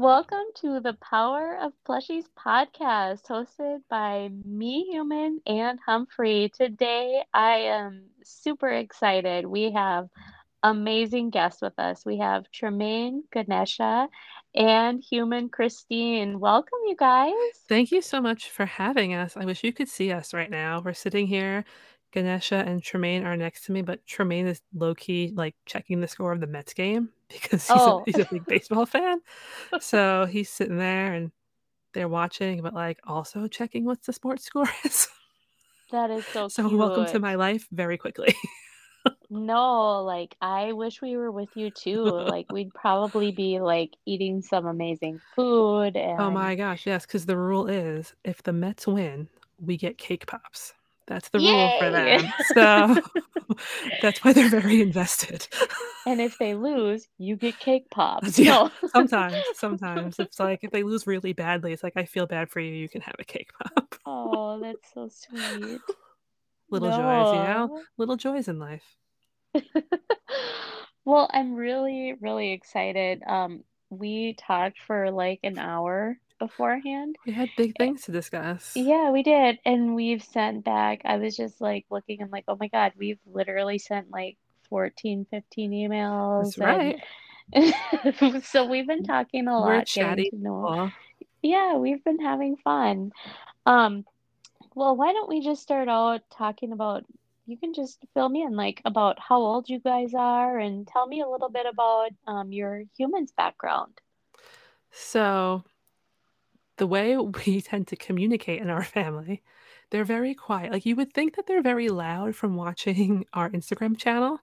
Welcome to the Power of Plushies podcast, hosted by me, Human, and Humphrey. Today, I am super excited. We have amazing guests with us. We have Tremaine Ganesha and Human Christine. Welcome, you guys. Thank you so much for having us. I wish you could see us right now. We're sitting here. Ganesha and Tremaine are next to me, but Tremaine is low key like checking the score of the Mets game because he's, Oh. a, he's a big baseball fan. So he's sitting there and they're watching, but like also checking what the sports score is. That is so, So welcome to my life very quickly. No, like I wish we were with you too. Like we'd probably be like eating some amazing food and oh my gosh, yes, because the rule is if the Mets win, we get cake pops. That's the rule for them. So that's why they're very invested. And if they lose, you get cake pops. Yeah, No. sometimes, sometimes it's like if they lose really badly, it's like I feel bad for you. You can have a cake pop. Oh, that's so sweet. Little joys, you know, little joys in life. Well, I'm really, really excited. Um, we talked for like an hour beforehand. We had big things to discuss. Yeah, we did. And we've sent back, I was just like looking, I'm like, oh my God, we've literally sent like 14, 15 emails. That's right. So we've been talking a We're lot, getting chatty. to know. Yeah, we've been having fun. Um, well, why don't we just start out talking about, you can just fill me in like about how old you guys are and tell me a little bit about um your humans background. So the way we tend to communicate in our family, they're very quiet. Like you would think that they're very loud from watching our Instagram channel.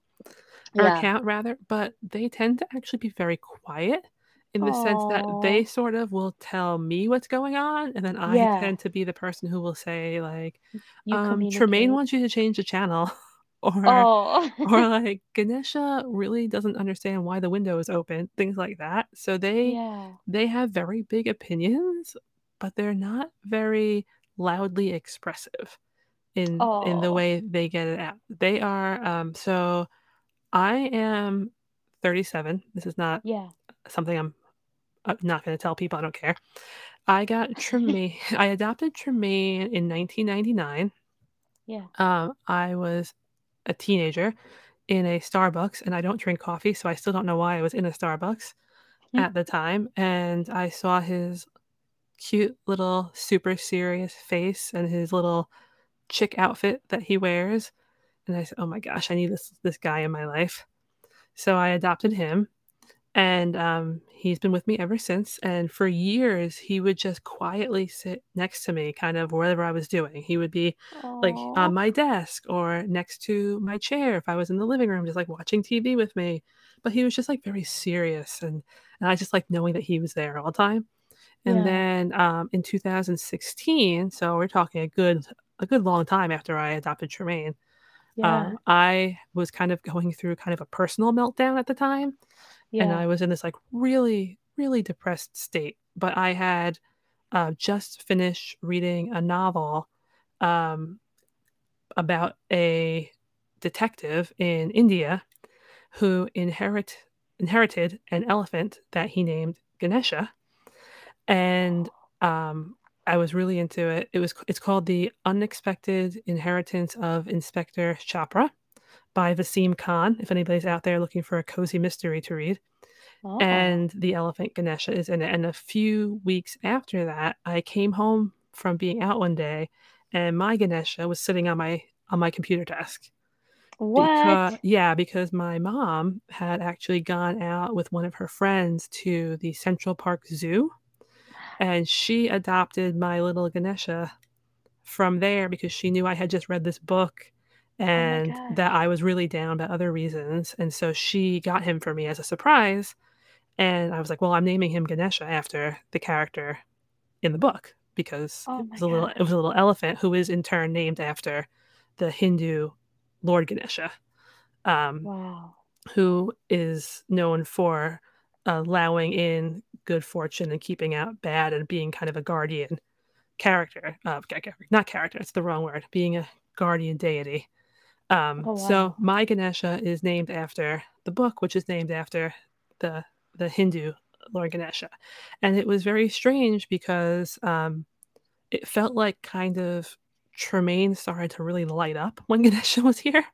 or Yeah. account rather, but they tend to actually be very quiet in the sense that they sort of will tell me what's going on, and then I yeah. tend to be the person who will say like, You um, Tremaine wants you to change the channel, or Oh, or like Ganesha really doesn't understand why the window is open, things like that. So they yeah. they have very big opinions, but they're not very loudly expressive in in the Oh, way they get it out. They are um so I am 37. This is not yeah. something I'm uh, not going to tell people. I don't care. I got Tremaine. I adopted Tremaine in 1999. Yeah. Um, I was a teenager in a Starbucks, and I don't drink coffee, so I still don't know why I was in a Starbucks Hmm. at the time. And I saw his cute little super serious face and his little chick outfit that he wears, and I said, "Oh my gosh, I need this this guy in my life." So I adopted him, and um, he's been with me ever since. And for years, he would just quietly sit next to me, kind of wherever I was doing. He would be like Oh, on my desk or next to my chair if I was in the living room, just like watching TV with me. But he was just like very serious, and and I just like knowing that he was there all the time. And yeah. then um, in 2016, so we're talking a good a good long time after I adopted Tremaine. Yeah. Um, I was kind of going through kind of a personal meltdown at the time, and I was in this like really, really depressed state. But I had uh, just finished reading a novel um, about a detective in India who inherit inherited an elephant that he named Ganesha, and um, I was really into it. It was it's called The Unexpected Inheritance of Inspector Chopra by Vaseem Khan. If anybody's out there looking for a cozy mystery to read, Oh. and the elephant Ganesha is in it. And a few weeks after that, I came home from being out one day, and my Ganesha was sitting on my on my computer desk. Because What? yeah, because my mom had actually gone out with one of her friends to the Central Park Zoo, and she adopted my little Ganesha from there because she knew I had just read this book Oh and that. I was really down about other reasons. And so she got him for me as a surprise. And I was like, well, I'm naming him Ganesha after the character in the book because Oh it was a little it was a little elephant who is in turn named after the Hindu Lord Ganesha, um, Wow. who is known for allowing in good fortune and keeping out bad and being kind of a guardian character. Uh, ca- ca- not character, it's the wrong word. Being a guardian deity. Um, Oh so my Ganesha is named after the book, which is named after the the Hindu Lord Ganesha. And it was very strange because um, it felt like kind of Tremaine started to really light up when Ganesha was here.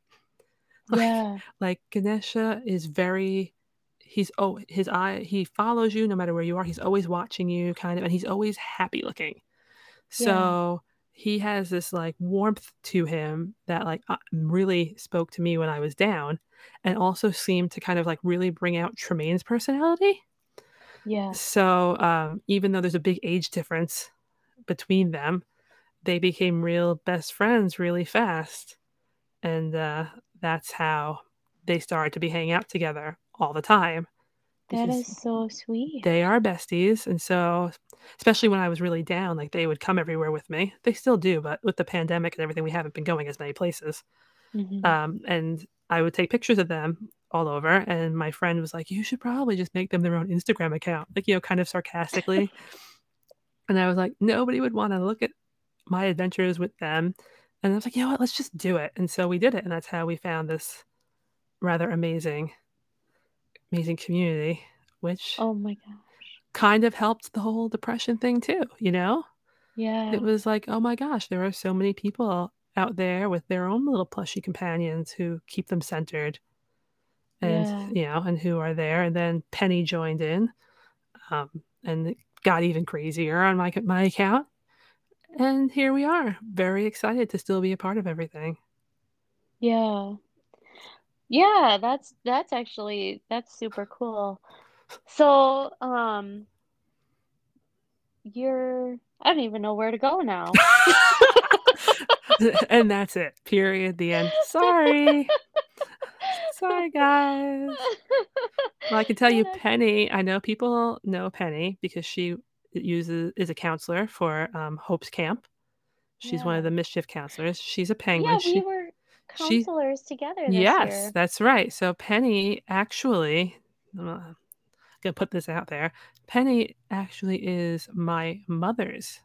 Like, Yeah. like Ganesha is very he's oh his eye he follows you no matter where you are. He's always watching you kind of and he's always happy looking. So he has this like warmth to him that like uh, really spoke to me when I was down and also seemed to kind of like really bring out Tremaine's personality. Yeah. So um, even though there's a big age difference between them, they became real best friends really fast. And uh, that's how they started to be hanging out together all the time. That is so sweet. They are besties. And so, especially when I was really down, like they would come everywhere with me. They still do, but with the pandemic and everything, we haven't been going as many places. Mhm. Um, and I would take pictures of them all over. And my friend was like, You should probably just make them their own Instagram account, like, you know, kind of sarcastically. and I was like, Nobody would want to look at my adventures with them. And I was like, You know what? Let's just do it. And so we did it. And that's how we found this rather amazing, amazing community, which oh my gosh. kind of helped the whole depression thing too, you know? Yeah. It was like, oh my gosh, there are so many people out there with their own little plushy companions who keep them centered and Yeah. you know and who are there and then penny joined in um, and it got even crazier on my my account and here we are very excited to still be a part of everything Yeah. Yeah, that's that's actually that's super cool. So, um, you're I don't even know where to go now. and that's it period the end. Sorry. Sorry guys. Well i can tell you penny i know people know penny because she uses is a counselor for um, hope's camp. She's one of the mischief counselors. She's a penguin. Yeah, we she, were she- counselors together this yes year. that's right. So penny actually i'm gonna put this out there. Penny actually is my mother's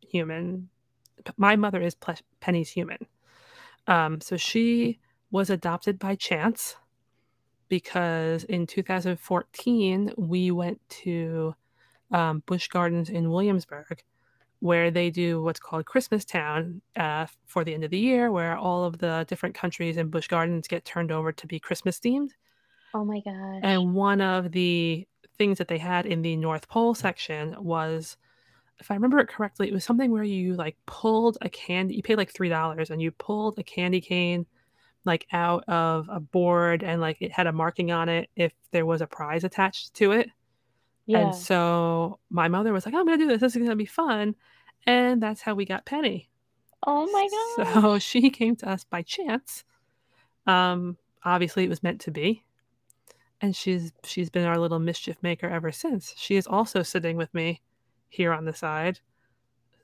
human my mother is penny's human. Um, so she was adopted by chance because in 2014 we went to um, Busch Gardens in williamsburg where they do what's called christmas town uh, for the end of the year where all of the different countries and Busch Gardens get turned over to be christmas themed Oh my gosh. and one of the things that they had in the North Pole section was, if I remember it correctly, it was something where you like pulled a candy, you paid like $3 and you pulled a candy cane like out of a board and like it had a marking on it if there was a prize attached to it. Yeah. And so my mother was like, I'm going to do this. This is going to be fun. And that's how we got Penny. oh my gosh. So she came to us by chance. Um, obviously, it was meant to be, and she's she's been our little mischief maker ever since. She is also sitting with me here on the side,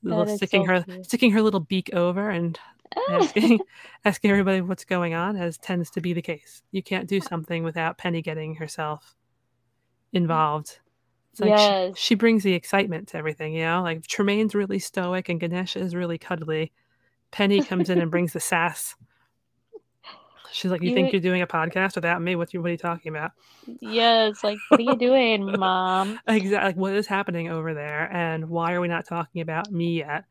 little sticking so her cute. sticking her little beak over and asking asking everybody what's going on, as tends to be the case. You can't do something without Penny getting herself involved. It's like she- Yes. she, brings the excitement to everything, you know? Like Tremaine's really stoic and Ganesha is really cuddly. Penny comes in and brings the sass. She's like, You You- think you're doing a podcast without me? What, you, what are you talking about? Yes, like what are you doing, mom? Exactly. Like, what is happening over there? And why are we not talking about me yet?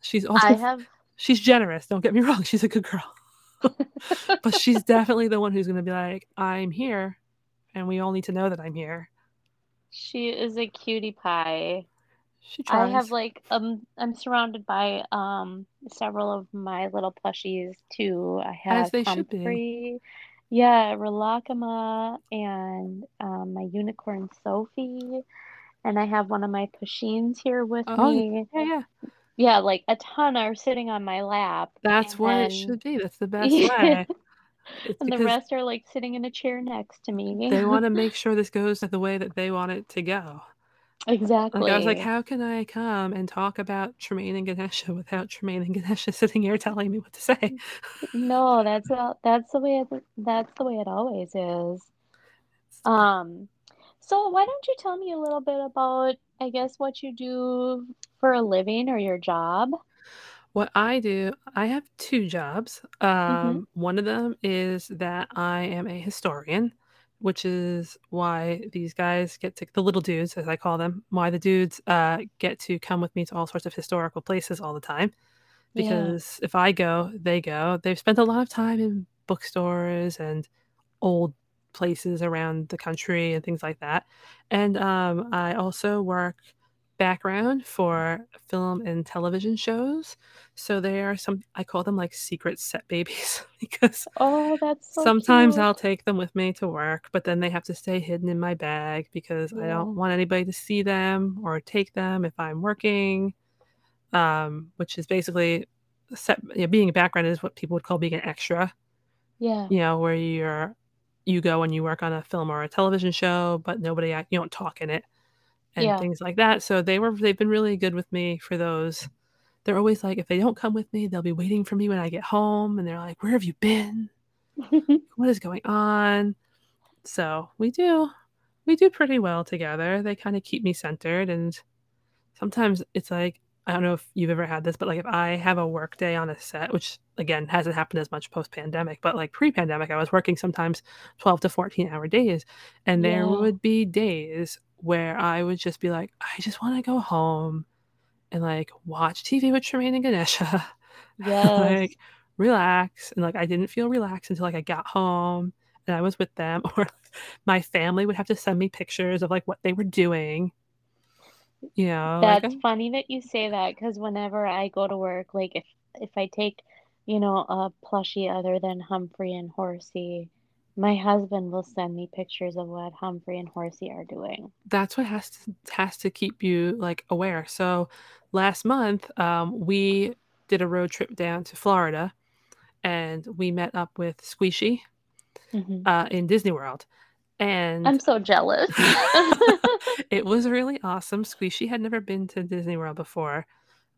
She's also I have she's generous. Don't get me wrong. She's a good girl. but she's definitely the one who's going to be like, I'm here, and we all need to know that I'm here. She is a cutie pie. She I have like um I'm surrounded by um several of my little plushies too. I have they should be. Yeah, Rilakkuma, and um, my unicorn Sophie, and I have one of my Pusheens here with Oh, me. yeah, yeah. Yeah, like a ton are sitting on my lap, That's what it should be. That's the best way. It's and the rest are like sitting in a chair next to me. they want to make sure this goes the way that they want it to go. exactly. Like I was like, how can I come and talk about Tremaine and Ganesha without Tremaine and Ganesha sitting here telling me what to say? No, that's that's the way it, that's the way it always is. Um, so why don't you tell me a little bit about, I guess, what you do for a living or your job? What I do, I have two jobs. Um, One of them is that I am a historian. which is why these guys get to the little dudes, as I call them, why the dudes uh, get to come with me to all sorts of historical places all the time. Yeah. Because if I go, they go. They've spent a lot of time in bookstores and old places around the country and things like that. And um, I also work background for film and television shows. So they are some I call them like secret set babies because Oh, that's so sometimes cute. I'll take them with me to work, but then they have to stay hidden in my bag because I don't want anybody to see them or take them if I'm working. Um, which is basically set you know, being a background is what people would call being an extra Yeah. you know, where you're you go and you work on a film or a television show, but nobody you don't talk in it and Yeah. things like that. So they were they've been really good with me for those. They're always like, if they don't come with me, they'll be waiting for me when I get home, and they're like, "Where have you been? What is going on?" So we do we do pretty well together. They kind of keep me centered, and sometimes it's like I don't know if you've ever had this, but like if I have a work day on a set, which again hasn't happened as much post pandemic, but like pre pandemic, I was working sometimes 12 to 14 hour days. And there Yeah. would be days where I would just be like, I just want to go home and like watch TV with Tremaine and Ganesha. Yes. like relax. And like I didn't feel relaxed until like I got home and I was with them. Or my family would have to send me pictures of like what they were doing. You know, like That's funny that you say that because whenever I go to work, like if if I take, you know, a plushie other than Humphrey and Horsey, my husband will send me pictures of what Humphrey and Horsey are doing. that's what has to has to keep you like aware. So last month, um, we did a road trip down to Florida, and we met up with Squishy Mhm. uh, in Disney World, and I'm so jealous. it was really awesome. Squishy had never been to Disney World before.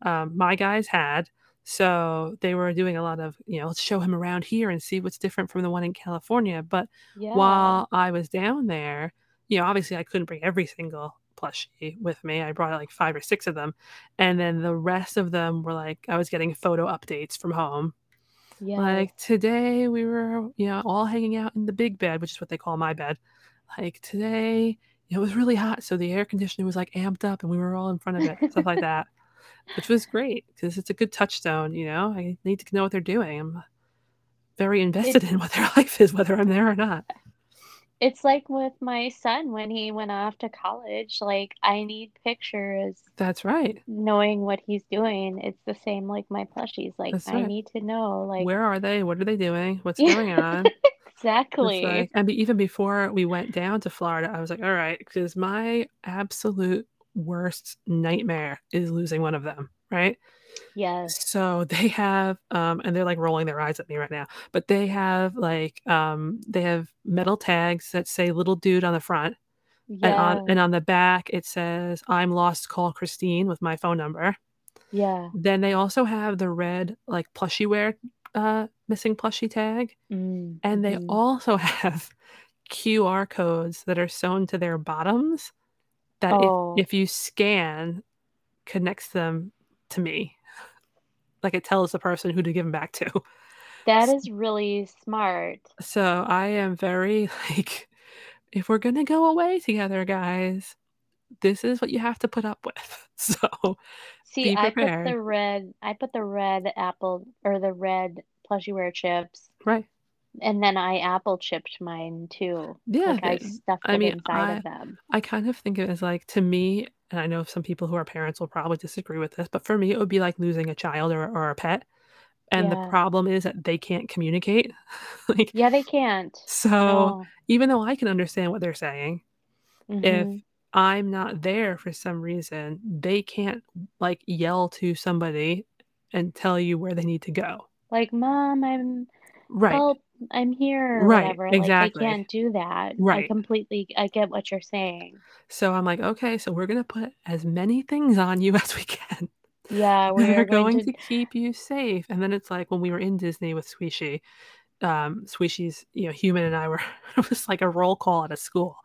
Um, my guys had, so they were doing a lot of you know let's show him around here and see what's different from the one in California. But Yeah. while I was down there, you know, obviously I couldn't bring every single plushie with me. I brought like five or six of them. And then the rest of them were like, I was getting photo updates from home. Yeah. Like today we were, you know, all hanging out in the big bed, which is what they call my bed. Like today, it was really hot. So the air conditioning was like amped up and we were all in front of it, stuff like that, which was great because it's a good touchstone. You know, I need to know what they're doing. I'm very invested in what their life is, whether I'm there or not. It's like with my son when he went off to college, like I need pictures That's right. knowing what he's doing. It's the same like my plushies. Like I need to know like Where are they? What are they doing? What's going on? Exactly. like, and be, even before we went down to Florida, I was like, all right, because my absolute worst nightmare is losing one of them, right? Yes. So they have, um, and they're like rolling their eyes at me right now, but they have like, um, they have metal tags that say little dude on the front. And on, and on the back, it says, I'm lost, call Christine with my phone number. Yeah. Then they also have the red, like, plushie wear, uh, missing plushie tag. Mm, And they mhm. also have QR codes that are sewn to their bottoms that Oh. if, if you scan, connects them to me. Like it tells the person who to give them back to. That is really smart. So I am very like, if we're gonna go away together, guys, this is what you have to put up with. So See, I put the red I put the red apple or the red plushie wear chips Right. and then I apple chipped mine too. Yeah. Like I stuffed I mean, inside I- of them. I kind of think it as like to me, and I know some people who are parents will probably disagree with this, but for me, it would be like losing a child or, or a pet. And the problem is that they can't communicate. like, Yeah, they can't. so No. even though I can understand what they're saying, if Mhm. I'm not there for some reason, they can't like yell to somebody and tell you where they need to go. Like, Mom, I'm Right. help, I'm here or Right, whatever. Like exactly. they can't do that. Right. I completely I get what you're saying. So I'm like, okay, so we're gonna put as many things on you as we can. Yeah, we're going going to to keep you safe. And then it's like when we were in Disney with Squishy, um, Squishy's, you know, human and I were, it was like a roll call at a school.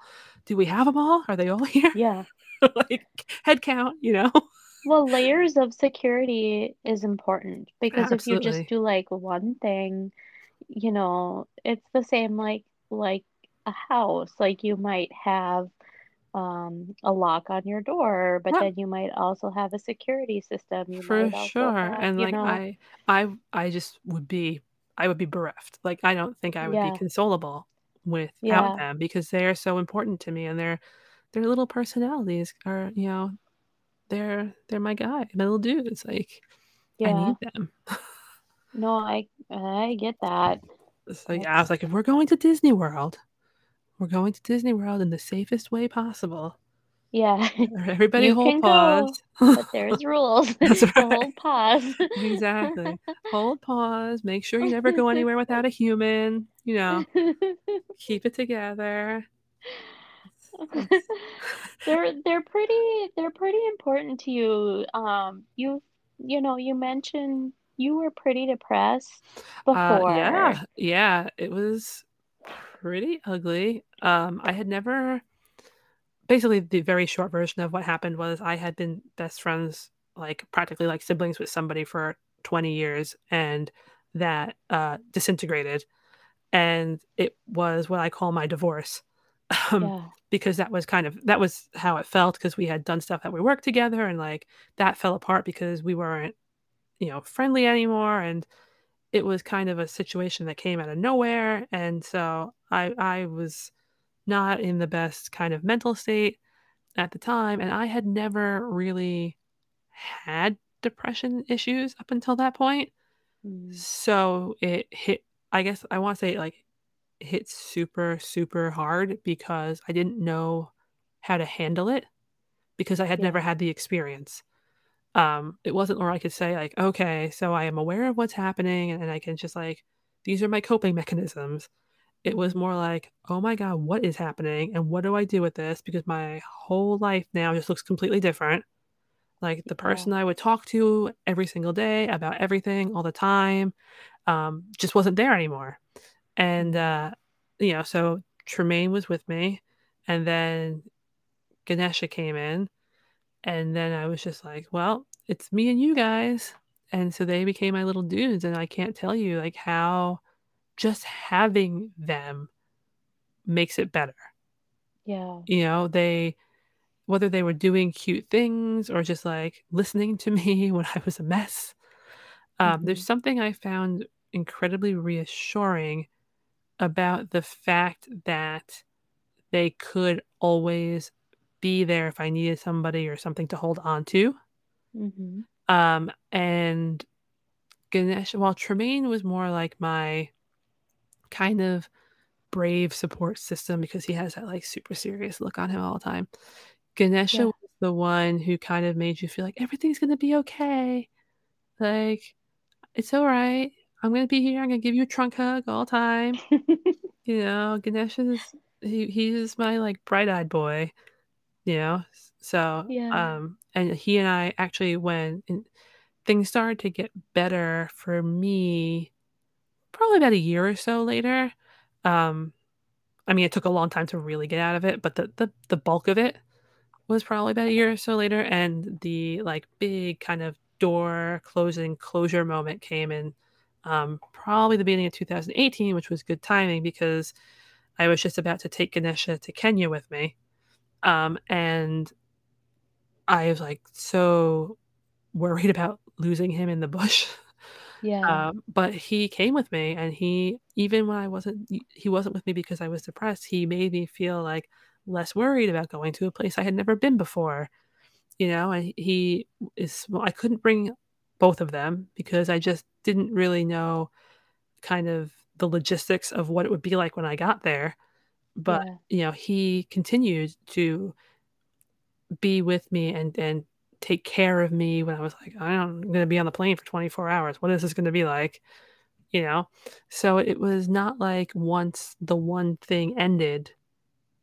Do we have them all? Are they all here? Yeah. like head count, you know? Well, layers of security is important because if you just do like one thing, you know, it's the same like like a house. Like you might have um, a lock on your door, but Yeah. then you might also have a security system. You For sure, have, and, like, know, I I I just would be I would be bereft. Like, I don't think I would be consolable without yeah, them because they are so important to me, and their their little personalities are, you know, they're they're my guy, my little dudes, like, I yeah. need them. No, I I get that. So, yeah, I was like, "If we're going to Disney World, we're going to Disney World in the safest way possible. Yeah. Everybody You hold can go, pause." but there's rules. That's right. hold pause. Exactly. Hold pause, make sure you never go anywhere without a human, you know, keep it together. They're they're pretty they're pretty important to you. Um, you you know, you mentioned you were pretty depressed uh, before. yeah, yeah, it was pretty ugly. Um, I had never basically, the very short version of what happened was I had been best friends, like, practically like siblings with somebody for 20 years, and that, uh, disintegrated, and it was what I call my divorce. Um, Yeah. because that was kind of that was how it felt because we had done stuff that we worked together and, like, that fell apart because we weren't, you know, friendly anymore, and it was kind of a situation that came out of nowhere, and so I I was not in the best kind of mental state at the time, and I had never really had depression issues up until that point. Mm, So it hit I guess I wanna say, like, hit super, super hard because I didn't know how to handle it because I had never had the experience. Um, it wasn't where I could say, like, "Okay, so I am aware of what's happening, and and I can just, like these are my coping mechanisms." It was more like, "Oh my god, what is happening, and what do I do with this?" Because my whole life now just looks completely different. Like, the Yeah. person I would talk to every single day about everything all the time, um, just wasn't there anymore. And, uh, you know, so Tremaine was with me, and then Ganesha came in, and then I was just like, "Well, it's me and you guys." And so they became my little dudes, and I can't tell you, like, how just having them makes it better. yeah. You know, they whether they were doing cute things or just, like, listening to me when I was a mess, um, there's Mhm. something I found incredibly reassuring about the fact that they could always be there if I needed somebody or something to hold on to. Mhm. Um, and Ganesh while Tremaine was more like my kind of brave support system because he has that, like, super serious look on him all the time. Ganesha Yeah. was the one who kind of made you feel like, "Everything's gonna be okay. Like, it's alright. I'm gonna be here. I'm gonna give you a trunk hug all the time." You know, Ganesh is he he's my, like, bright-eyed boy. You know? So, Yeah. um and he and I actually when things started to get better for me probably about a year or so later, um, I mean, it took a long time to really get out of it, but the the the bulk of it was probably about a year or so later, and the, like, big kind of door closing closure moment came in, um, probably the beginning of 2018, which was good timing because I was just about to take Ganesha to Kenya with me, um, and I was, like, so worried about losing him in the bush. Yeah. Um, but he came with me and he even when I wasn't he wasn't with me because I was depressed, he made me feel, like, less worried about going to a place I had never been before, you know, and he is well, I couldn't bring both of them because I just didn't really know kind of the logistics of what it would be like when I got there, but, Yeah. you know, he continued to be with me and and take care of me when I was like, "I don't I'm gonna be on the plane for 24 hours. What is this gonna be like?" You know? So it was not like once the one thing ended,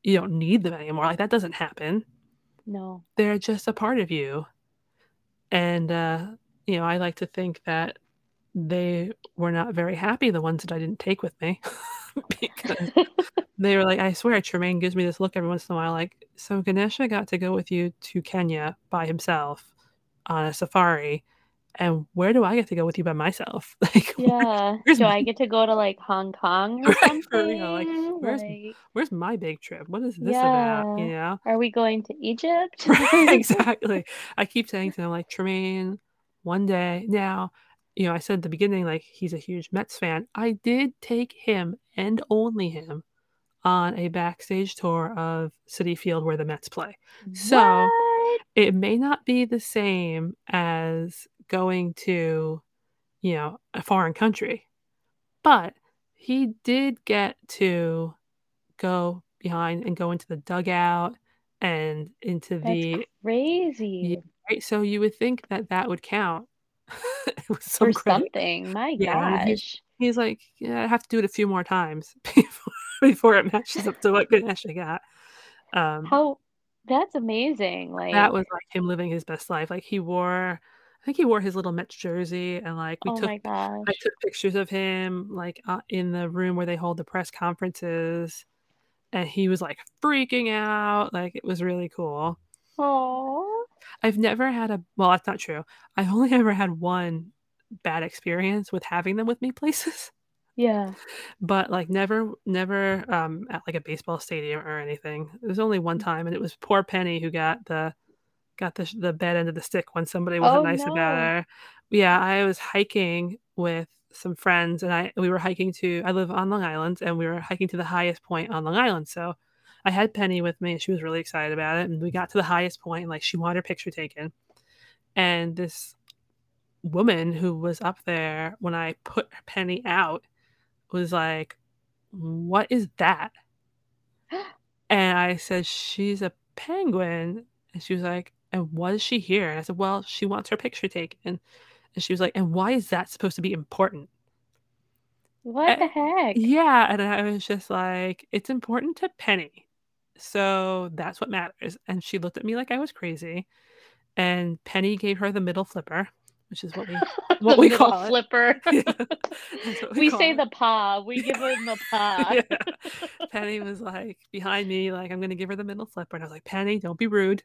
you don't need them anymore, like, that doesn't happen. No. They're just a part of you, and, uh, you know, I like to think that they were not very happy, the ones that I didn't take with me, because they were like, "I swear Tremaine gives me this look every once in a while, like, so Ganesha got to go with you to Kenya by himself on a safari, and where do I get to go with you by myself? Like, Yeah. where's Do my, I get to go to like Hong Kong or right, for real, like, where's Like, where's my big trip? What is this about? You know? Are we going to Egypt? exactly. I keep saying to him, like, Tremaine, one day. Now, you know, I said at the beginning, like, he's a huge Mets fan. I did take him and only him on a backstage tour of Citi Field where the Mets play. So it may not be the same as going to, you know, a foreign country, but he did get to go behind and go into the dugout and into That's the crazy. right. So you would think that that would count For some credit. something. My Yeah, gosh. he's like, yeah, I have to do it a few more times before before it matches up to what Ganesh got. Um, How that's amazing. Like that was like him living his best life. Like he wore, I think he wore his little Mets jersey, and like we oh took, I took pictures of him like uh, in the room where they hold the press conferences, and he was like freaking out. Like it was really cool. Oh. I've never had a well, that's not true. I've only ever had one bad experience with having them with me places. Yeah. but like never never um at like a baseball stadium or anything it was only one time and it was poor penny who got the got the the bad end of the stick when somebody wasn't Oh nice about her yeah i was hiking with some friends and i we were hiking to i live on long island and we were hiking to the highest point on long island so i had penny with me and she was really excited about it and we got to the highest point and like she wanted her picture taken and this woman who was up there when i put penny out was like, What is that? And I said, She's a penguin. And she was like, And was she here? And I said, Well, she wants her picture taken. And she was like, And why is that supposed to be important? What the Eh, heck? yeah. And I was just like, It's important to Penny. So that's what matters. And she looked at me like I was crazy. And Penny gave her the middle flipper, which is what we what we call flipper. Yeah, we We call say it. the paw. We give him the paw. yeah. Penny was like behind me, like, I'm gonna give her the middle flipper. And I was like, Penny, don't be rude.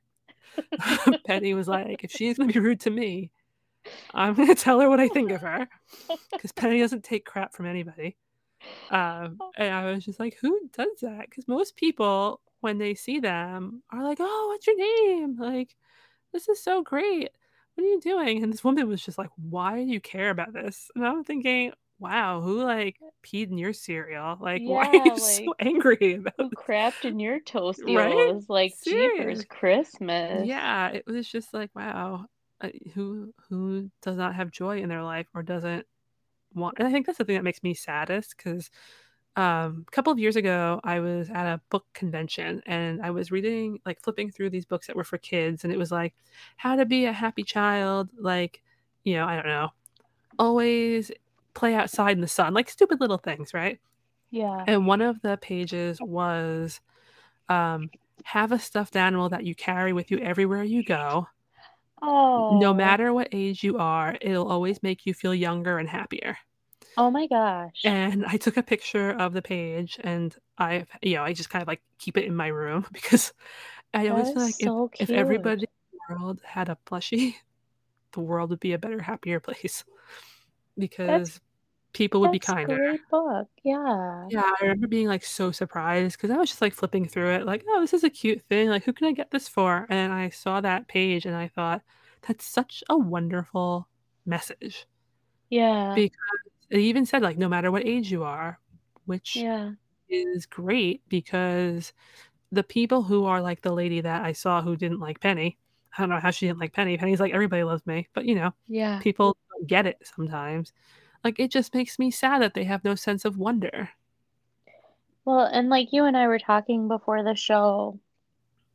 Penny was like, if she's gonna be rude to me, I'm gonna tell her what I think of her. Because Penny doesn't take crap from anybody. Um, and I was just like, who does that? Because most people, when they see them, are like, oh, what's your name? Like, this is so great. What are you doing? And this woman was just like, why do you care about this? And I'm thinking, wow, who like peed in your cereal? Like, why are Yeah, you so angry about who this? crapped in your toast?" Right? Was Like Serious. Christmas. Yeah, it was just like, wow, uh, who who does not have joy in their life or doesn't want? And I think that's the thing that makes me saddest because um, a couple of years ago, I was at a book convention and I was reading, like, flipping through these books that were for kids, and it was like, how to be a happy child, like, you know, I don't know, always play outside in the sun, like stupid little things, right? Yeah. And one of the pages was um, have a stuffed animal that you carry with you everywhere you go. Oh. No matter what age you are, it'll always make you feel younger and happier. Oh my gosh. And I took a picture of the page and I, you know, I just kind of like keep it in my room because I That always feel like is if, if everybody in the world had a plushie, the world would be a better, happier place because people would be That's a kinder. great book. Yeah. Yeah, I remember being like so surprised because I was just like flipping through it, like, oh, this is a cute thing. Like, who can I get this for? And I saw that page and I thought, that's such a wonderful message Yeah. because it even said, like, no matter what age you are, which Yeah. is great because the people who are like the lady that I saw who didn't like Penny, I don't know how she didn't like Penny. Penny's like, everybody loves me. But, you know, Yeah. people don't get it sometimes. Like, it just makes me sad that they have no sense of wonder. Well, and like you and I were talking before the show,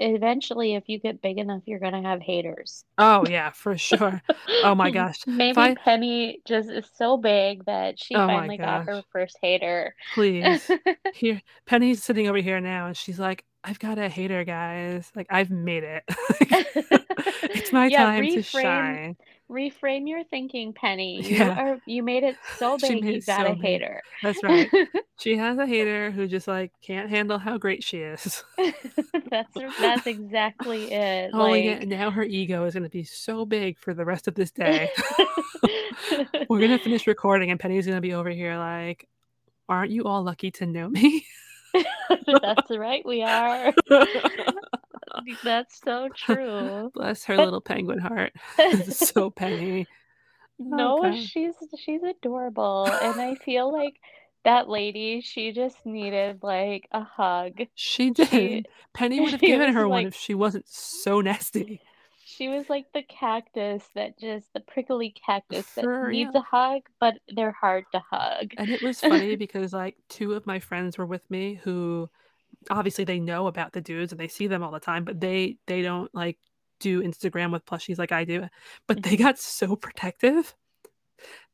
eventually, if you get big enough, you're gonna have haters. Oh, yeah, for sure. Oh my gosh. Maybe I Penny just is so big that she Oh finally got her first hater. Please. Here, Penny's sitting over here now, and she's like, "I've got a hater, guys. Like, I've made it. It's my Yeah, time to shine." Reframe your thinking, Penny. You Yeah. are you made it so big you got so a big. hater. That's right. She has a hater who just like can't handle how great she is. That's that's exactly it. Oh Only Like now her ego is gonna be so big for the rest of this day. We're gonna finish recording and Penny's gonna be over here like, "Aren't you all lucky to know me?" That's right, we are. That's so true. Bless her little penguin heart. so Penny. Oh, no, God. she's she's adorable, and I feel like that lady, she just needed like a hug. She did. Penny would have given her one if she wasn't so nasty. She was like the cactus that just the prickly cactus that For needs real. a hug, but they're hard to hug. And it was funny because like two of my friends were with me who obviously they know about the dudes and they see them all the time, but they they don't like do Instagram with plushies like I do. But they mm-hmm. got so protective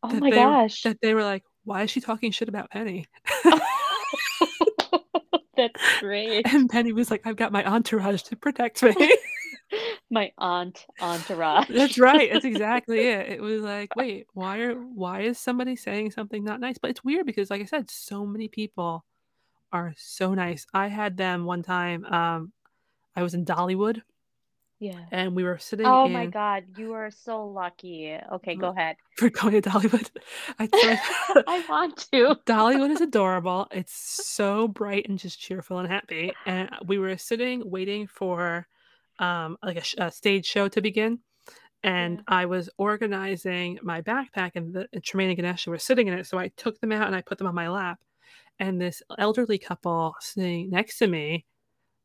Oh my they gosh. that they were like, "Why is she talking shit about Penny?" That's great. And Penny was like, "I've got my entourage to protect me." My aunt entourage. That's right. That's exactly it. It was like, wait, why are why is somebody saying something not nice? But it's weird because like I said, so many people are so nice. I had them one time um I was in Dollywood Yeah. and we were sitting Oh in my God, you are so lucky. Okay, go ahead. for going to Dollywood. I I want to. Dollywood is adorable. It's so bright and just cheerful and happy. And we were sitting waiting for um like a, sh- a stage show to begin. And Yeah. I was organizing my backpack, and, the, and Tremaine and Ganesha were sitting in it. So I took them out and I put them on my lap. And this elderly couple sitting next to me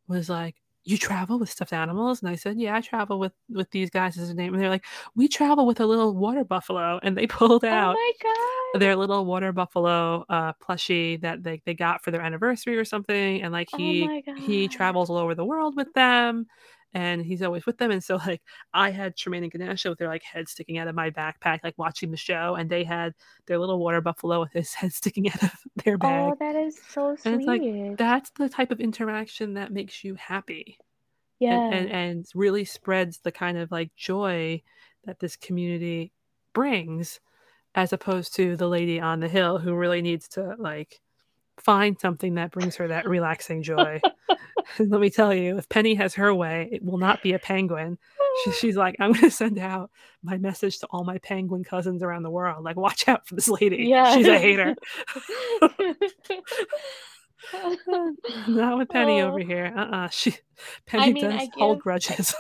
was like, "You travel with stuffed animals?" And I said, "Yeah, I travel with with these guys." As a name, and they're like, "We travel with a little water buffalo." And they pulled Oh out my God. their little water buffalo uh plushie that they, they got for their anniversary or something and like Oh he my he travels all over the world with them and he's always with them and so like i had Tremaine and Ganesha with their like head sticking out of my backpack like watching the show and they had their little water buffalo with his head sticking out of their bag Oh, that is so sweet. and it's like that's the type of interaction that makes you happy yeah. and, and and really spreads the kind of like joy that this community brings as opposed to the lady on the hill who really needs to like find something that brings her that relaxing joy let me tell you if penny has her way it will not be a penguin. She, oh. she's like i'm going to send out my message to all my penguin cousins around the world. Like watch out for this lady. Yeah. she's a hater. Not with penny over Oh. here. Uh-uh. She penny mean, does I hold give- grudges.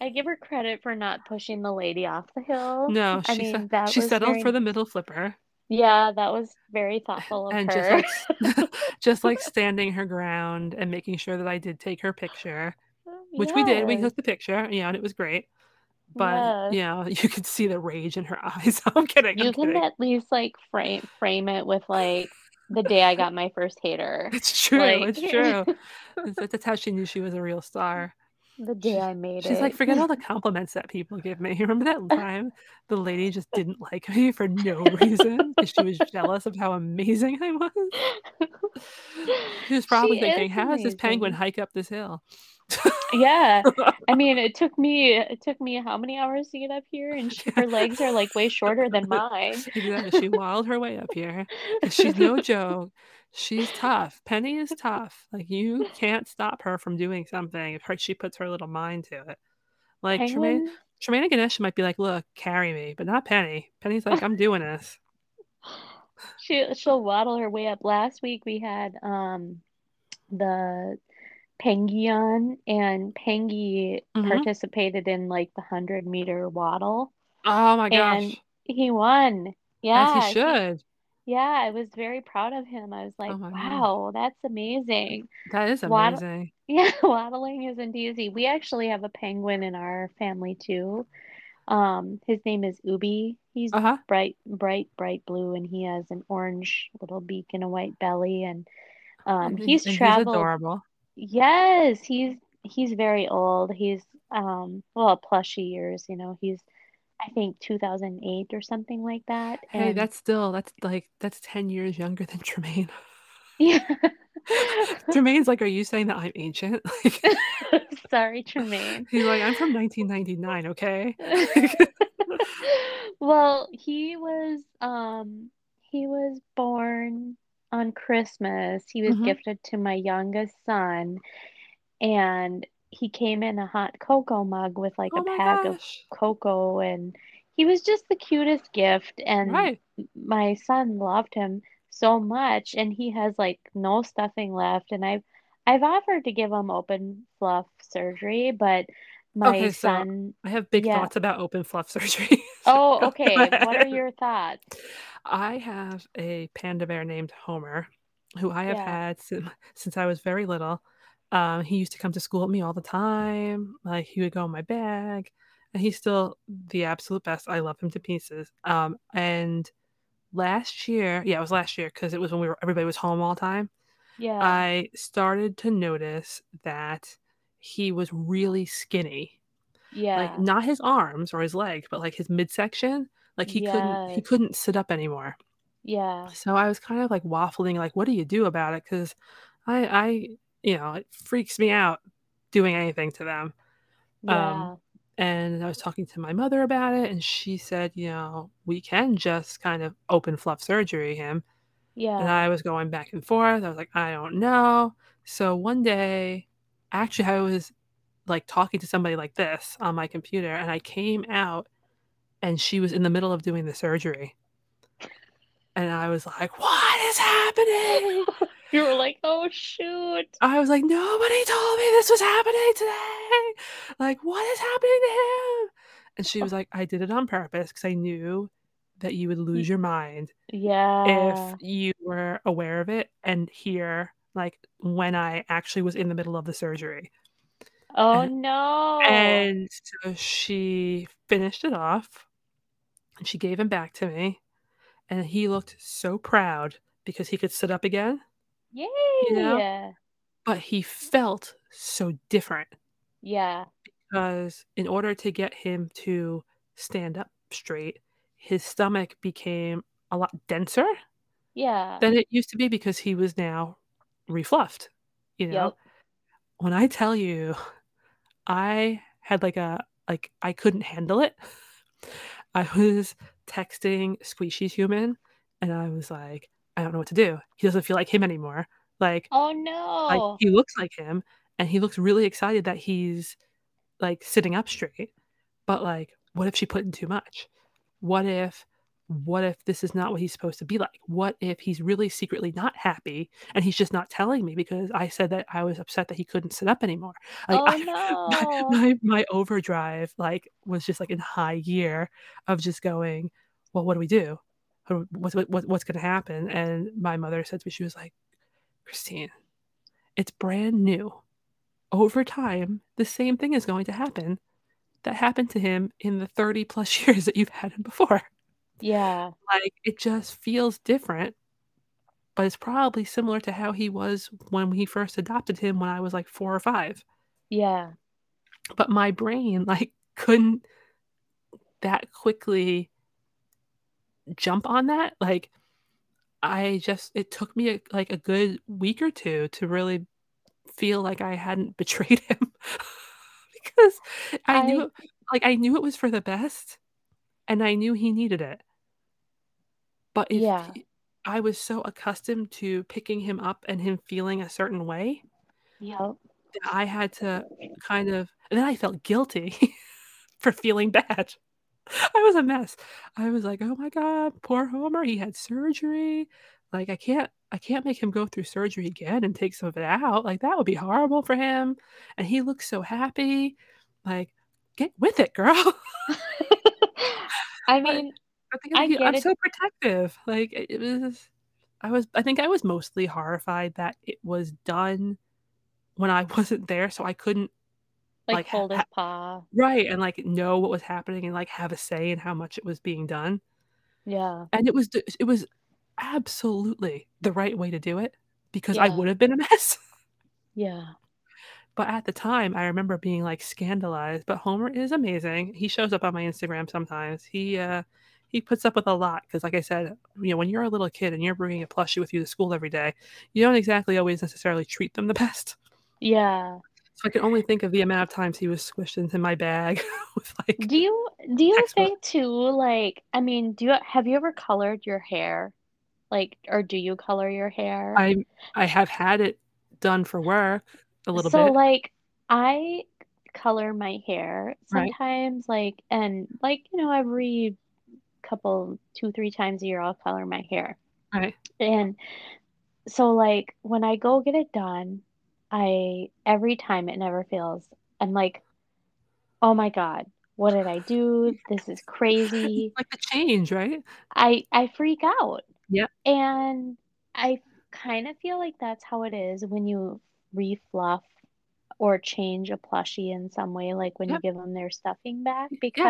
I give her credit for not pushing the lady off the hill. no I she, mean, that she settled very, for the middle flipper Yeah, that was very thoughtful of and her. just like just like standing her ground and making sure that I did take her picture, oh, which we did. We took the picture, yeah, and it was great. But yes. you know, you could see the rage in her eyes. I'm kidding. You I'm can kidding. at least like frame frame it with like the day I got my first hater. It's true. Like it's true. That's how she knew she was a real star. The day I made it. She's it. like, forget all the compliments that people give me. You Remember that time the lady just didn't like me for no reason because she was jealous of how amazing I was? She was probably She thinking, is how does this penguin hike up this hill? Yeah. I mean, it took me it took me how many hours to get up here, and she, her legs are like way shorter than mine. Exactly. She waddled her way up here. She's no joke. She's tough. Penny is tough. Like you can't stop her from doing something if her, she puts her little mind to it. Like Tremaine, Tremaine and Ganesha might be like, "Look, carry me," but not Penny. Penny's like, "I'm doing this." she she'll waddle her way up. Last week we had um the Penguin and Pengy Mhm. participated in like the hundred meter waddle, Oh my and gosh, he won. Yeah, as he should. Yeah, I was very proud of him. I was like, Oh my God. wow, that's amazing. That is amazing. Yeah, waddling isn't easy. We actually have a penguin in our family too. Um, his name is Ubi. He's Uh huh. bright, bright, bright blue, and he has an orange little beak and a white belly. And um, he's and traveled. He's adorable. Yes, he's he's very old. He's um, well, plushy years. You know, he's I think 2008 or something like that. Hey, that's still that's like that's ten years younger than Tremaine. yeah. Tremaine's like, "Are you saying that I'm ancient?" Like, Sorry, Tremaine. he's like, "I'm from 1999." Okay. well, he was um he was born on Christmas. He was Mhm. gifted to my youngest son and he came in a hot cocoa mug with like a Oh my pack of cocoa and he was just the cutest gift and Right. my son loved him so much and he has like no stuffing left and I've I've offered to give him open fluff surgery, but my Okay, so son I have big yeah. thoughts about open fluff surgery. Oh, okay. What are your thoughts? I have a panda bear named Homer, who I have Yeah. had since since I was very little. Um, he used to come to school with me all the time. Like he would go in my bag, and he's still the absolute best. I love him to pieces. Um, and last year, yeah, it was last year because it was when we were everybody was home all the time. Yeah. I started to notice that he was really skinny. Yeah, like not his arms or his legs, but like his midsection. Like he couldn't he couldn't sit up anymore. Yeah. So I was kind of like waffling, like, what do you do about it? Because I, I, you know, it freaks me out doing anything to them. Um, and I was talking to my mother about it, and she said, you know, we can just kind of open fluff surgery him. Yeah. And I was going back and forth. I was like, I don't know. So one day, actually, I was like talking to somebody like this on my computer, and I came out, and she was in the middle of doing the surgery. And I was like, what is happening? You were like, "Oh shoot." I was like, "Nobody told me this was happening today. Like, what is happening to him?" And she was like, "I did it on purpose because I knew that you would lose your mind Yeah. if you were aware of it and here, like, when I actually was in the middle of the surgery." Oh And no. and so she finished it off, and she gave him back to me, and he looked so proud because he could sit up again, you know? But he felt so different. Yeah. because in order to get him to stand up straight, his stomach became a lot denser Yeah. than it used to be because he was now refluffed, you know? Yep. When I tell you, I had like a like I couldn't handle it. I was texting Squishy's human and I was like, I don't know what to do. He doesn't feel like him anymore. Like Oh like no. he looks like him and he looks really excited that he's like sitting up straight. But like, what if she put in too much? What if what if this is not what he's supposed to be like? What if he's really secretly not happy and he's just not telling me because I said that I was upset that he couldn't sit up anymore? Like Oh I no. my, my overdrive like was just like in high gear of just going, well, what do we do? What, what's what, what's going to happen? And my mother said to me, she was like, Christine, it's brand new. Over time, the same thing is going to happen that happened to him in the 30 plus years that you've had him before. Yeah. Like, it just feels different, but it's probably similar to how he was when we first adopted him when I was like four or five. Yeah. But my brain, like, couldn't that quickly jump on that. Like, I just, it took me a, like a good week or two to really feel like I hadn't betrayed him because I knew I it, like I knew it was for the best and I knew he needed it. But if yeah. he, I was so accustomed to picking him up and him feeling a certain way yeah I had to kind of and then I felt guilty for feeling bad. I was a mess. I was like, "Oh my god, poor Homer, he had surgery. Like I can't I can't make him go through surgery again and take some of it out. Like that would be horrible for him." And he looks so happy. Like, "Get with it, girl." I mean, I think I I'm, get I'm it. so protective. Like it was I was I think I was mostly horrified that it was done when I wasn't there so I couldn't Like like hold his ha- paw. right and like know what was happening and like have a say in how much it was being done. Yeah. And it was it was absolutely the right way to do it because I would have been a mess. Yeah. But at the time, I remember being like scandalized. But Homer is amazing. He shows up on my Instagram sometimes. He uh he puts up with a lot because, like I said, you know, when you're a little kid and you're bringing a plushie with you to school every day, you don't exactly always necessarily treat them the best. Yeah. So I can only think of the amount of times he was squished into my bag with, like, Do you do you textbook. think too, like I mean, do you have you ever colored your hair? Like, or do you color your hair? I I have had it done for work a little So, bit. So like, I color my hair Right. sometimes, like and, like, you know, every couple 2, 3 times a year, I'll color my hair. Right. And so, like, when I go get it done, I every time it never fails. I'm like, "Oh my god, what did I do? This is crazy." like the change, right? I I freak out. Yeah. And I kinda feel like that's how it is when you refluff or change a plushie in some way, like when you give them their stuffing back, Yeah.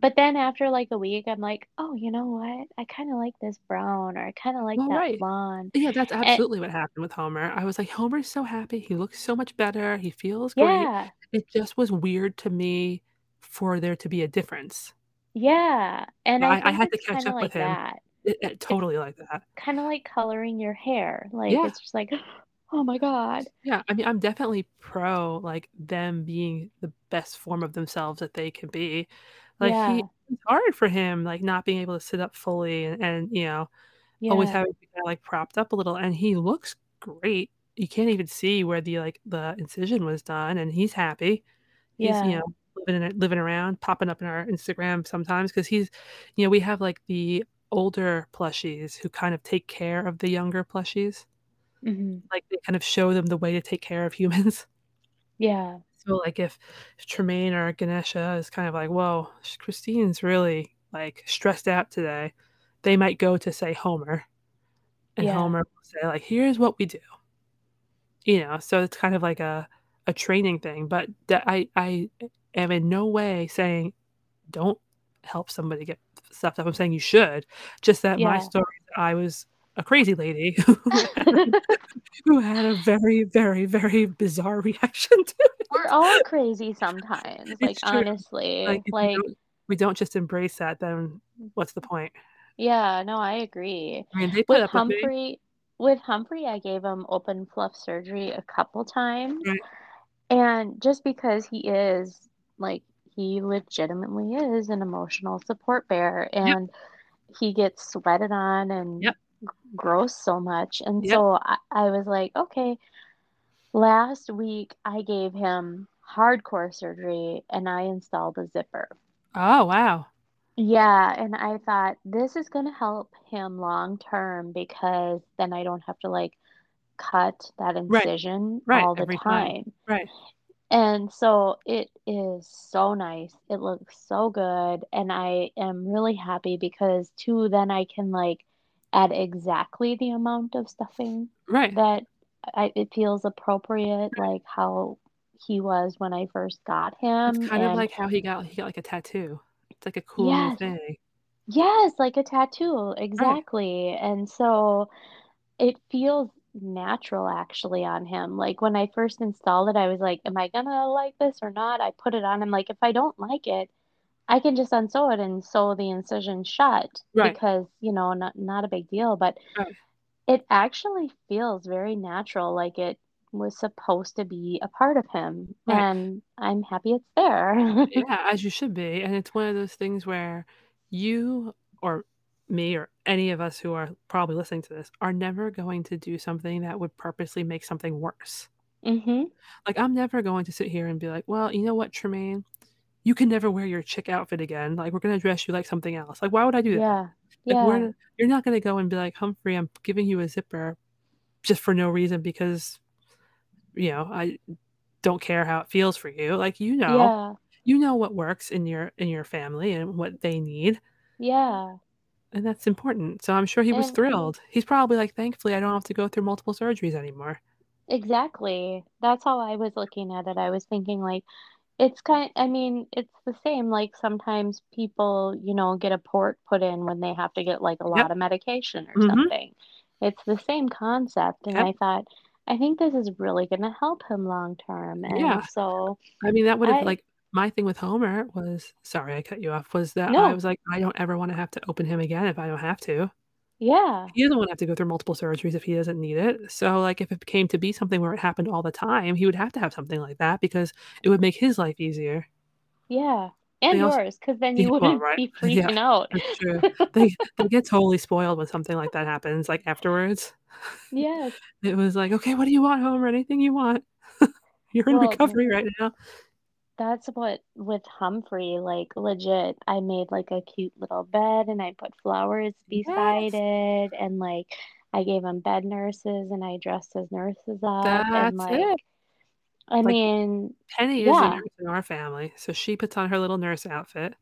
But then after, like, a week, I'm like, "Oh, you know what? I kinda like this brown," or "I kinda like Well, that right. blonde." Yeah, that's And absolutely what happened with Homer. I was like, "Homer's so happy, he looks so much better, he feels great." Yeah. It just was weird to me for there to be a difference. Yeah, and I I I had to catch up with him. that. It it It's totally like that. kinda like coloring your hair, like, Yeah. it's just like, "Oh my god." Yeah, I mean, I'm definitely pro, like, them being the best form of themselves that they can be. Like, he it's hard for him, like, not being able to sit up fully and and, you know, always having to kinda, like, propped up a little, and he looks great. You can't even see where the, like, the incision was done, and he's happy. He's, you know, living it living around, popping up in our Instagram sometimes because he's you know, we have, like, the older plushies who kind of take care of the younger plushies. Mhm. Like, they kind of show them the way to take care of humans. Yeah. So, like, if if Tremaine or Ganesha is kind of like, "Whoa, Christine's really, like, stressed out today," they might go to, say, Homer, and Yeah. Homer will say, like, "Here's what we do." You know, so it's kind of like a a training thing, but that I I am in no way saying, "Don't help somebody get stuffed up." I'm saying you should, just that my story, I was a crazy lady who had a who had a very, very, very bizarre reaction to it. We're all crazy sometimes, like, true. honestly, Like, if we don't we don't just embrace that, then what's the point? Yeah, no, I agree. I mean, they put With up with me. Humphrey with Humphrey, I gave him open fluff surgery a couple times, Right. and just because he is, like he legitimately is an emotional support bear, Yep. and he gets sweated on and Yep. Grows so much, and Yep. so I I was like, "Okay." Last week, I gave him hardcore surgery, and I installed a zipper. Oh, wow. Yeah, and I thought, "This is gonna help him long term because then I don't have to, like, cut that Right. incision Right, all the every time. time." Right. And so it is so nice, it looks so good, and I am really happy because too, then I can, like, add exactly the amount of stuffing Right. that I it feels appropriate, like how he was when I first got him. It's him, kind of like how he got he got, like, a tattoo. It's like a cool Yes. thing. Yes, like a tattoo, Right. exactly, and so it feels natural actually on him, like, when I first installed it, I was like, "Am I gonna like this or not?" I put it on, I'm like, "If I don't like it, I can just unsew it and sew the incision shut," Right. because, you know, not not a big deal, but Right. it actually feels very natural, like it was supposed to be a part of him, Right. and I'm happy it's there. Yeah, as you should be, and it's one of those things where you or me or any of us who are probably listening to this are never going to do something that would purposely make something worse. Mhm. Like, I'm never going to sit here and be like, "Well, you know what, Tremaine? You can never wear your chick outfit again, like, we're gonna dress you like something else." Like, why would I do that? Yeah. Like, Yeah. we're you're not gonna go and be like, "Humphrey, I'm giving you a zipper just for no reason because, you know, I don't care how it feels for you." Like, you know. Yeah. You know what works in your in your family and what they need. Yeah. And that's important, so I'm sure he was And thrilled. He's probably like, "Thankfully, I don't have to go through multiple surgeries anymore." Exactly. That's how I was looking at it, I was thinking, like, it's kind I mean, it's the same, like, sometimes people, you know, get a port put in when they have to get, like, a Yep. lot of medication or Mhm. something. It's the same concept, and Yep. I thought, "I think this is really gonna help him long term," and Yeah. so I mean, that would've like my thing with Homer was sorry, I cut you off, was that I was like, "I don't ever wanna have to open him again if I don't have to." Yeah. He doesn't wanna have to go through multiple surgeries if he doesn't need it. So, like, if it came to be something where it happened all the time, he would have to have something like that because it would make his life easier. Yeah, and They yours, 'cause then you well, wouldn't right. be Yeah, freaking out. that's true. They they get totally spoiled when something like that happens, like, afterwards. Yes. It was like, "Okay, what do you want, Homer? Anything you want. You're in Well, recovery right now." That's what with Humphrey, like, legit, I made, like, a cute little bed, and I put flowers beside Yes. it, and, like, I gave him bed nurses, and I dressed his nurses up, and, like it. I Like, mean Penny is a nurse in our family, so she puts on her little nurse outfit,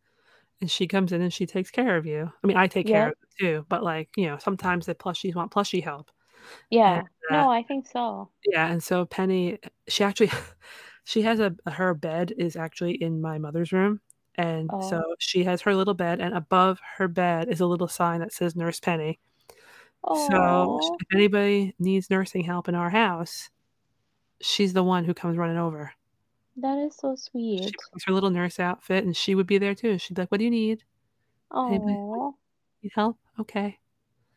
and she comes in and she takes care of you. I mean, I take care of Yep. them too, but, like, you know, sometimes the plushies want plushie help. And, Yeah. uh No, I think so. yeah, and so Penny, she actually she has a her bed is actually in my mother's room, and so Oh. she has her little bed, and above her bed is a little sign that says Nurse Penny. So, if anybody needs nursing help in our house, she's the one who comes running over. That is so She sweet. brings her little nurse outfit, and she would be there too. She'd be like, "What do you need? Anybody need help? Okay."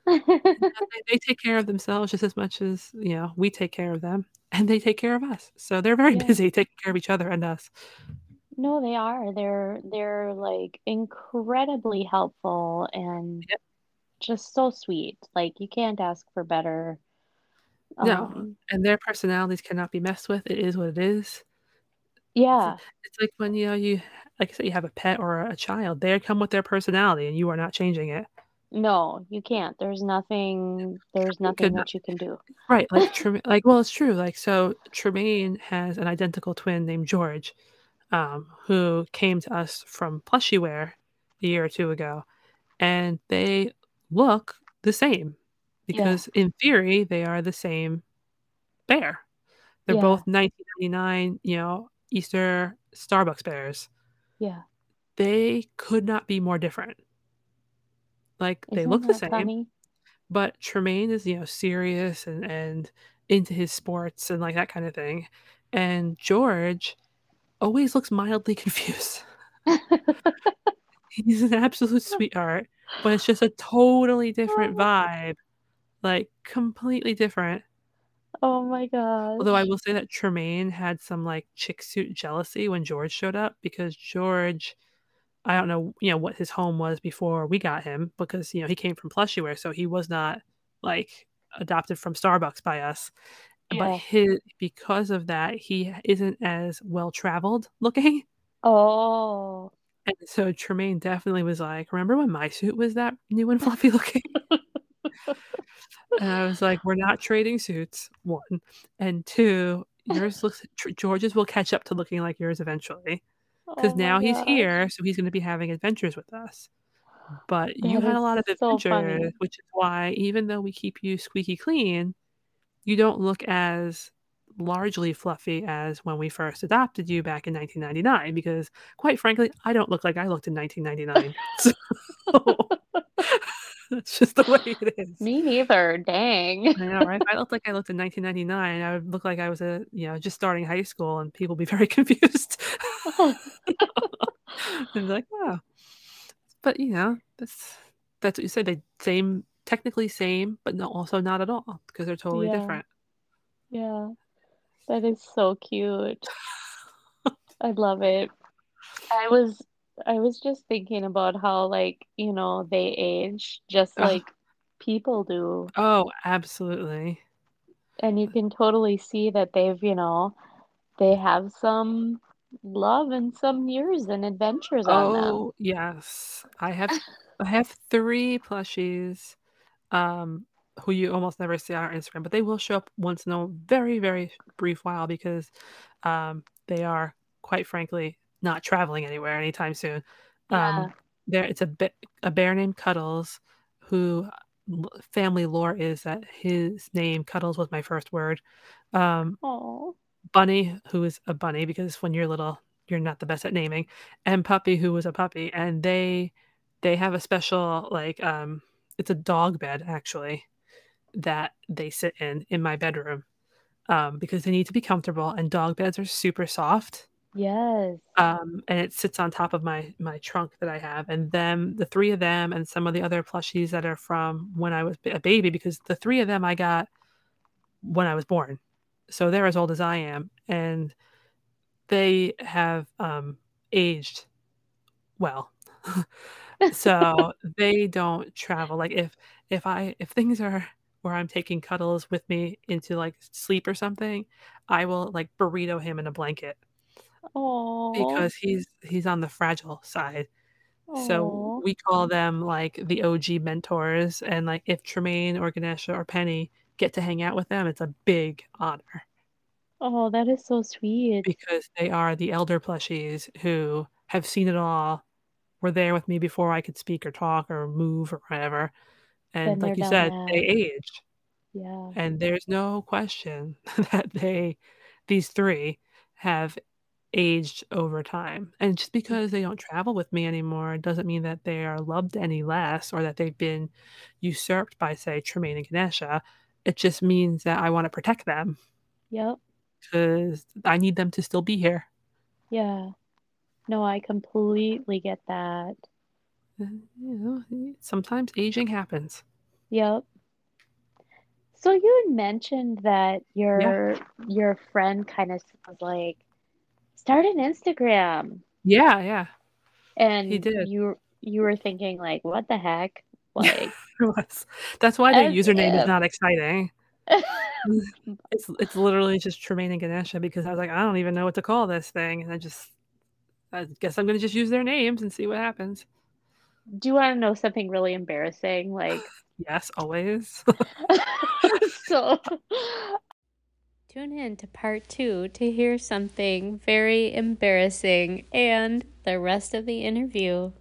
They they take care of themselves just as much as, you know, we take care of them, and they take care of us. So they're very Yeah. busy taking care of each other and us. No, they are. They're they're, like, incredibly helpful and Yep. just so sweet. Like, you can't ask for better. No, Um and their personalities cannot be messed with. It is what it is. It's Yeah. it's like when, you know, you like I said, you have a pet or a child, they come with their personality, and you are not changing it. No, you can't. There's nothing there's nothing Could that you can do. right, like, like, well, it's true, like, so Tremaine has an identical twin named George, um, who came to us from Plushiewear a year or 2 ago, and they look the same Yeah. because, in theory, they are the same bear. They're Yeah. both 1999, you know, Easter Starbucks bears. Yeah. They could not be more different. Like, they Isn't look the same, funny? but Tremaine is, you know, serious and and into his sports and, like, that kinda thing, and George always looks mildly confused. He's an absolute sweetheart, but it's just a totally different oh. vibe, like, completely different. Oh my god. Although I will say that Tremaine had some, like, chick suit jealousy when George showed up because George I don't know, you know, what his home was before we got him because, you know, he came from Plushiewear, so he was not, like, adopted from Starbucks by us, but Yeah. hi because of that, he isn't as well-traveled looking. Oh. And so Tremaine definitely was like, "Remember when my suit was that new and fluffy looking?" And I was like, "We're not trading suits, 1, and 2, yours looks George's will catch up to looking like yours eventually, 'cause Oh now he's here, so he's gonna be having adventures with us. But you had a lot of adventures, funny. which is why even though we keep you squeaky clean, you don't look as largely fluffy as when we first adopted you back in 1999 because, quite frankly, I don't look like I looked in 1999." So that's just the way it is. Me neither, dang. I know, right? If I looked like I looked in 1999, I would look like I was, a you know, just starting high school, and people be very confused. Be like, "Oh." But, you know, that's that's what you said, they same technically same, but no also not at all because they're totally Yeah. different. Yeah. That is so cute. I love it. I was I was just thinking about how, like, you know, they age just Ugh. like people do. Oh, absolutely. And you can totally see that they've, you know, they have some love and some years and adventures on them. Oh, yes. I have I have 3 plushies, um, who you almost never see on our Instagram, but they will show up once in a very, very brief while because, um, they are, quite frankly, not traveling anywhere anytime soon. Yeah. Um, there it's a a bear named Cuddles who family lore is that his name Cuddles was my first word. Um, Aw. Bunny, who is a bunny because when you're little, you're not the best at naming, and Puppy, who was a puppy, and they they have a special, like, um it's a dog bed, actually, that they sit in, in my bedroom, um, because they need to be comfortable, and dog beds are super soft. Yes. Um, and it sits on top of my my trunk that I have, and them, the three of them, and some of the other plushies that are from when I was a baby, because the three of them I got when I was born, so they're as old as I am, and they have um, aged well. so they don't travel. Like if if I if things are where I'm taking Cuddles with me into like sleep or something, I will like burrito him in a blanket Oh. because he's he's on the fragile side. So Oh. we call them like the OG mentors, and like if Tremaine or Ganesha or Penny get to hang out with them, it's a big honor Oh, that is so sweet. because they are the elder plushies who have seen it all, were there with me before I could speak or talk or move or whatever. And like you said, they aged. Yeah. And there's no question that they these 3 have aged over time. And just mm. because they don't travel with me anymore doesn't mean that they are loved any less or that they've been usurped by, say, Tremaine and Ganesha. It just means that I wanna protect them Yep. because I need them to still be here. Yeah. No, I completely get that. And, you know, sometimes aging happens. Yep. So you had mentioned that Yeah. your your friend kind of was like, "Start an Instagram." Yeah, yeah. And He did. you you were thinking like, "What the heck?" Like. That's why the username is not exciting. It's it's literally just Tremaine and Ganesha because I was like, "I don't even know what to call this thing," and I just I guess I'm gonna just use their names and see what happens. Do you wanna know something really embarrassing? Like Yes, always. So Tune in to part two to hear something very embarrassing and the rest of the interview.